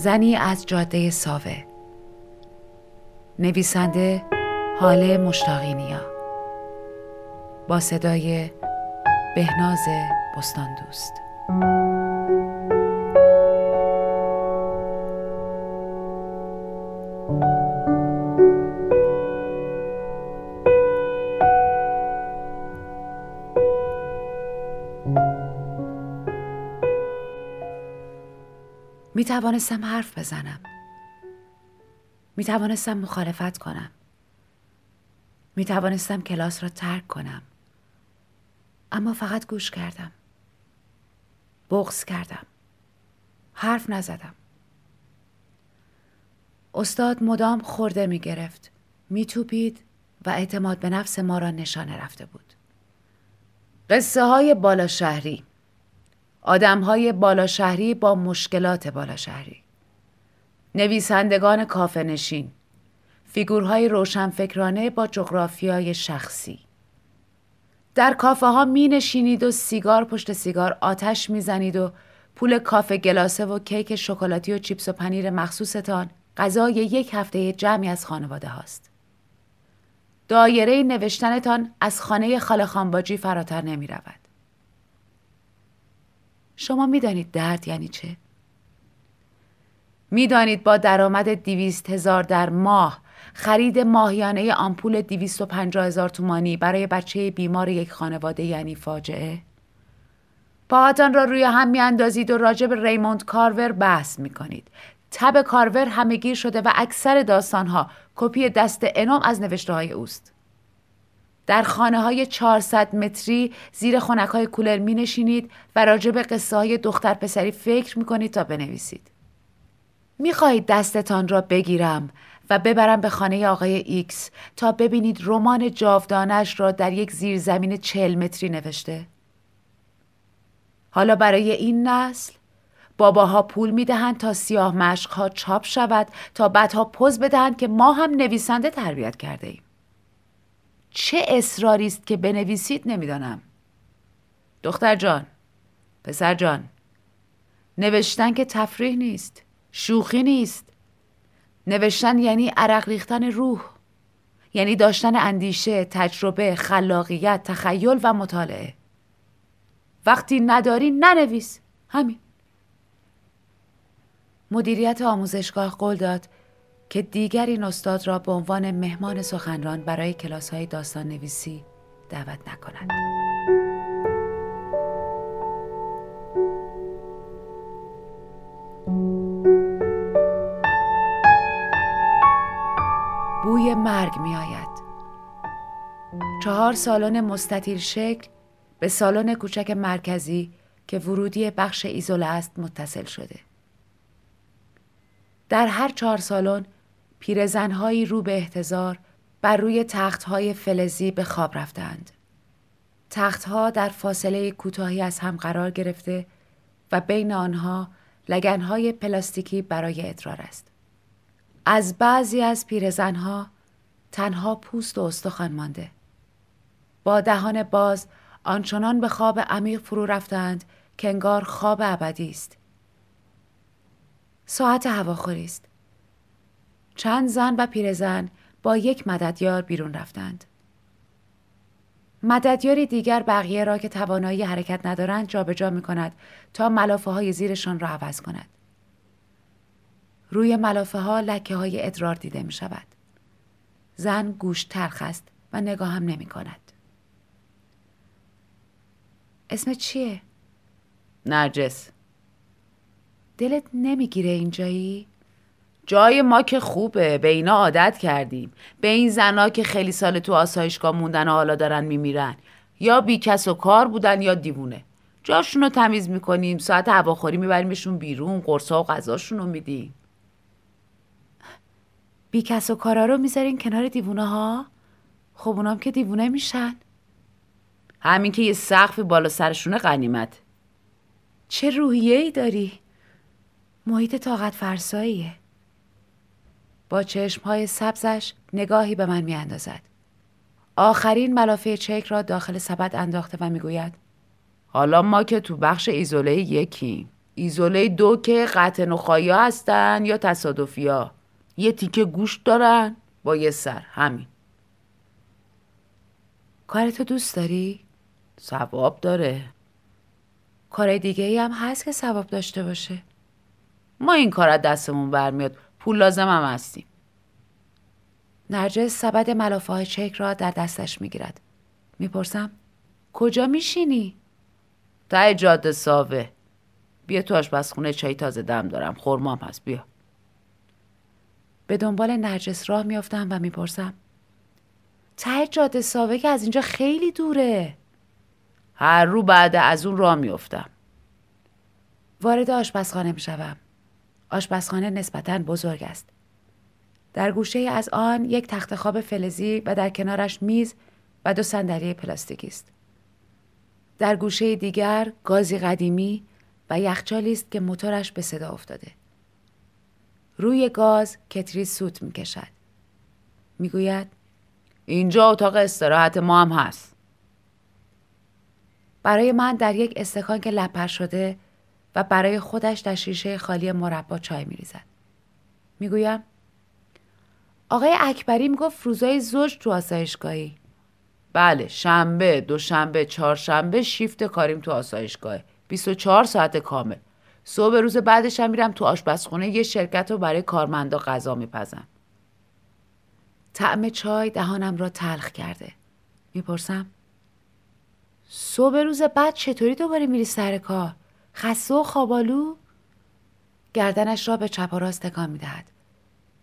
زنی از جاده ساوه. نویسنده حاله مشتاقی نیا با صدای بهناز بستان دوست می توانستم حرف بزنم. می توانستم مخالفت کنم. می توانستم کلاس را ترک کنم. اما فقط گوش کردم. بغز کردم. حرف نزدم. استاد مدام خورده می گرفت. می توپید و اعتماد به نفس ما را نشانه رفته بود. قصه های بالا شهری آدم های بالا شهری با مشکلات بالا شهری نویسندگان کافه نشین فیگورهای روشنفکرانه با جغرافیای شخصی در کافه ها می نشینید و سیگار پشت سیگار آتش می زنید و پول کافه گلاسه و کیک شکلاتی و چیپس و پنیر مخصوصتان غذای یک هفته جمعی از خانواده هاست. دایره نوشتنتان از خانه خاله خانباجی فراتر نمی رود. شما می‌دانید درد یعنی چه؟ می‌دانید با درآمد دیویست هزار در ماه خرید ماهیانه آمپول دیویست و پنجاه هزار تومانی برای بچه بیمار یک خانواده یعنی فاجعه؟ پاهاتان را روی هم میاندازید و راجع به ریموند کارور بحث می کنید. تب کارور همهگیر شده و اکثر داستانها کپی دست انام از نوشته های اوست. در خانه های 400 متری زیر خونک های کولر می نشینید و راجع به قصه های دختر پسری فکر می کنید تا بنویسید. می خواهید دستتان را بگیرم و ببرم به خانه آقای ایکس تا ببینید رمان جاودانش را در یک زیرزمین چهل متری نوشته. حالا برای این نسل باباها پول می دهند تا سیاه مشق ها چاپ شود تا بعدها پز بدهند که ما هم نویسنده تربیت کرده ایم. چه اصراری است که بنویسید نمی‌دانم. دختر جان پسر جان نوشتن که تفریح نیست شوخی نیست. نوشتن یعنی عرق ریختن روح یعنی داشتن اندیشه تجربه خلاقیت تخیل و مطالعه. وقتی نداری ننویس. همین. مدیریت آموزشگاه قول داد که دیگر این استاد را به عنوان مهمان سخنران برای کلاس های داستان نویسی دعوت نکند. بوی مرگ می آید. چهار سالن مستطیل شکل به سالن کوچک مرکزی که ورودی بخش ایزوله است متصل شده. در هر چهار سالن پیرزنهایی رو به احتضار بر روی تختهای فلزی به خواب رفتند. تختها در فاصله کوتاهی از هم قرار گرفته و بین آنها لگنهای پلاستیکی برای ادرار است. از بعضی از پیرزنها تنها پوست و استخوان مانده. با دهان باز آنچنان به خواب عمیق فرو رفتند که انگار خواب ابدی است. ساعت هواخوری است. چند زن و پیرزن با یک مددیار بیرون رفتند. مددیاری دیگر بقیه را که توانایی حرکت ندارند جابجا می کند تا ملافه های زیرشان را عوض کند. روی ملافه ها لکه های ادرار دیده می شود. زن گوش ترخ است و نگاه هم نمی کند. اسم چیه؟ نرجس دلت نمی‌گیره اینجایی؟ جای ما که خوبه به اینا عادت کردیم. به این زنا که خیلی سال تو آسایشگاه موندن و حالا دارن میمیرن. یا بی کس و کار بودن یا دیوونه. جاشون رو تمیز می‌کنیم ساعت هواخوری میبریمشون بیرون قرصا و غذاشون رو میدیم. بی کس و کارا رو می‌ذارین کنار دیوونه ها خب اونام که دیوونه میشن. همین که یه سقفی بالا سرشونه قنیمت چه روحیه ای داری؟ محیط طاقت فرساییه. با چشمهای سبزش نگاهی به من میاندازد. آخرین ملافه چک را داخل سبد انداخته و می‌گوید حالا ما که تو بخش ایزوله یکیم. ایزوله دو که قطع نخایی هستن یا تصادفی ها یه تیکه گوشت دارن با یه سر همین. کارتو دوست داری؟ ثواب داره. کار دیگه ای هم هست که ثواب داشته باشه. ما این کار از دستمون برمیاد. پول لازم هم هستیم. نرجس سبد ملافه های چک را در دستش می‌گیرد. می‌پرسم کجا میشینی؟ ته جاده ساوه. بیا تو آشپزخونه چای تازه دم دارم. خورمام هست. بیا. به دنبال نرجس راه میافتم و می‌پرسم ته جاده ساوه که از اینجا خیلی دوره. هر رو بعد از اون راه میافتم. وارد آشپزخانه می‌شوم. آشپزخانه نسبتا بزرگ است در گوشه از آن یک تخت خواب فلزی و در کنارش میز و دو صندلی پلاستیکی است در گوشه دیگر گازی قدیمی و یخچالی است که موتورش به صدا افتاده روی گاز کتری سوت می کشد. می گوید اینجا اتاق استراحت ما هم هست. برای من در یک استکان که لپر شده و برای خودش در شیشه خالی مربا چای می ریزد. می گویم آقای اکبری می گفت روزای زوج تو آسایشگاهی. بله شنبه دوشنبه چهارشنبه شیفت کاریم تو آسایشگاه. 24 ساعت کامل. صبح روز بعدش هم میرم تو آشپزخونه یه شرکت رو برای کارمندا غذا میپزم طعم چای دهانم را تلخ کرده. می‌پرسم صبح روز بعد چطوری دوباره میری سر کار؟ خسته و خوابالو گردنش را به چپ و راست تکان می‌دهد.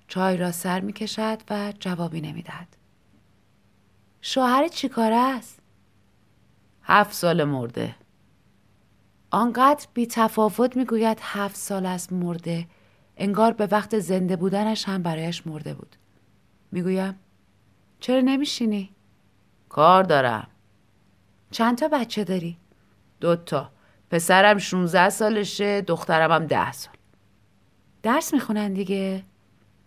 چای را سر می‌کشد و جوابی نمی‌دهد. شوهر چی کاره است؟ هفت سال مرده. آنقدر بی تفاوت می‌گوید هفت سال از مرده. انگار به وقت زنده بودنش هم برایش مرده بود. می‌گویم چرا نمیشینی؟ کار دارم. چند تا بچه داری؟ دوتا پسرم 16 سالشه دخترم هم ده سال. درس می‌خونن دیگه؟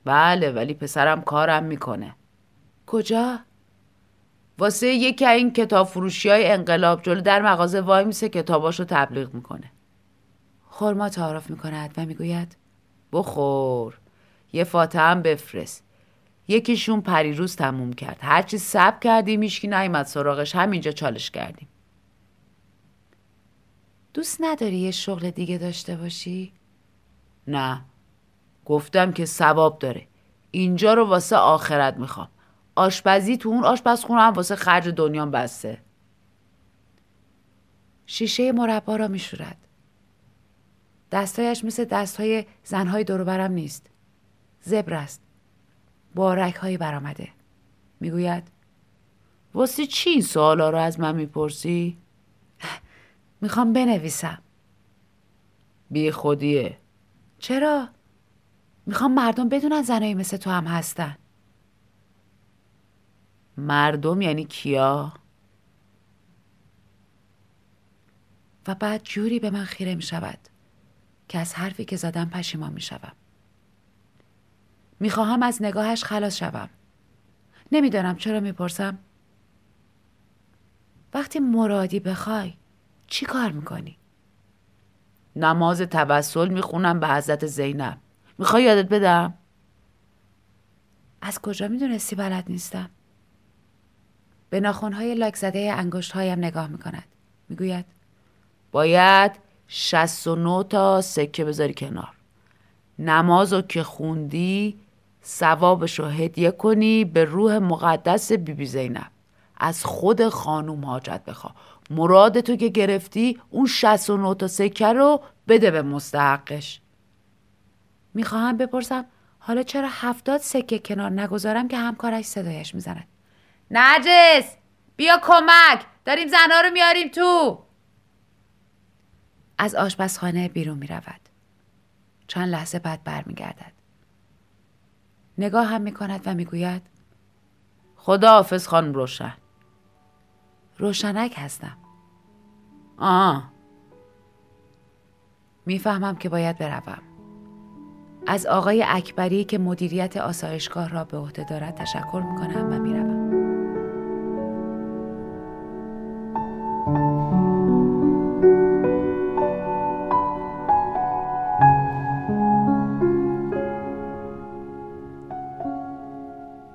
بله ولی پسرم کارم می‌کنه. کجا؟ واسه یکی این کتاب فروشی های انقلاب جلو در مغازه وای میسه کتاباشو تبلیغ می‌کنه. خورما تعارف می‌کند و می‌گوید بخور یه فاتحه هم بفرست. یکیشون پریروز تموم کرد. هرچی سب کردیم میشکی نیومد سراغش. همینجا چالش کردیم. دوست نداری یه شغل دیگه داشته باشی؟ نه. گفتم که ثواب داره. اینجا رو واسه آخرت می‌خوام. آشپزی تو اون آشپزخونه هم واسه خرج دنیا بسته. شیشه مربا را میشورد. دستایش مثل دستهای زنهای دروبرم نیست. زبر است. با رکهایی برآمده. می‌گوید واسه چی این سوالا رو از من می‌پرسی؟ می‌خوام بنویسم بی خودیه چرا؟ می‌خوام مردم بدونن زنایی مثل تو هم هستن مردم یعنی کیا؟ و بعد جوری به من خیره می شود که از حرفی که زدم پشیمان می شوم. می خواهم از نگاهش خلاص شوم. نمی‌دانم چرا می‌پرسم وقتی مرادی بخوای چی کار می‌کنی؟ نماز توسل می‌خونم به حضرت زینب می‌خوای یادت بدم؟ از کجا می‌دونستی بلد نیستم؟ به ناخونهای لاک زده انگشت هایم نگاه می کند. می گوید باید 69 تا سکه بذاری کنار. نماز رو که خوندی ثوابش رو هدیه کنی به روح مقدس بیبی بی زینب. از خود خانوم حاجت بخوا. مراد تو که گرفتی اون 69 تا سکه رو بده به مستحقش. می‌خواهم بپرسم حالا چرا هفتاد سکه کنار نگذارم که همکارش صدایش می‌زند نجس بیا کمک داریم زنها رو میاریم تو از آشپزخانه بیرون می رود. چند لحظه بعد برمیگردد. نگاه هم می کند و می گوید خدا حافظ خانم روشن روشنک هستم. آه. می‌فهمم که باید بروم. از آقای اکبری که مدیریت آسایشگاه را به عهده دارد تشکر می‌کنم و می‌روم.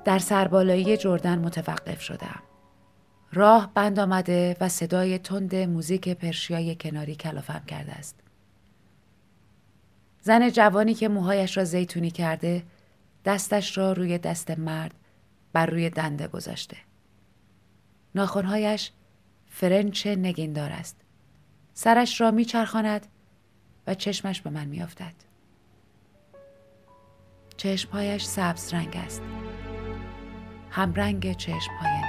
در سربالایی جردن متوقف شدم. راه بند آمده و صدای تند موزیک پرشیای کناری کلافم کرده است. زن جوانی که موهایش را زیتونی کرده دستش را روی دست مرد بر روی دنده گذاشته. ناخونهایش فرنچ نگیندار است. سرش را میچرخاند و چشمش به من میافتد. چشمهایش سبز رنگ است. همرنگ چشمهای.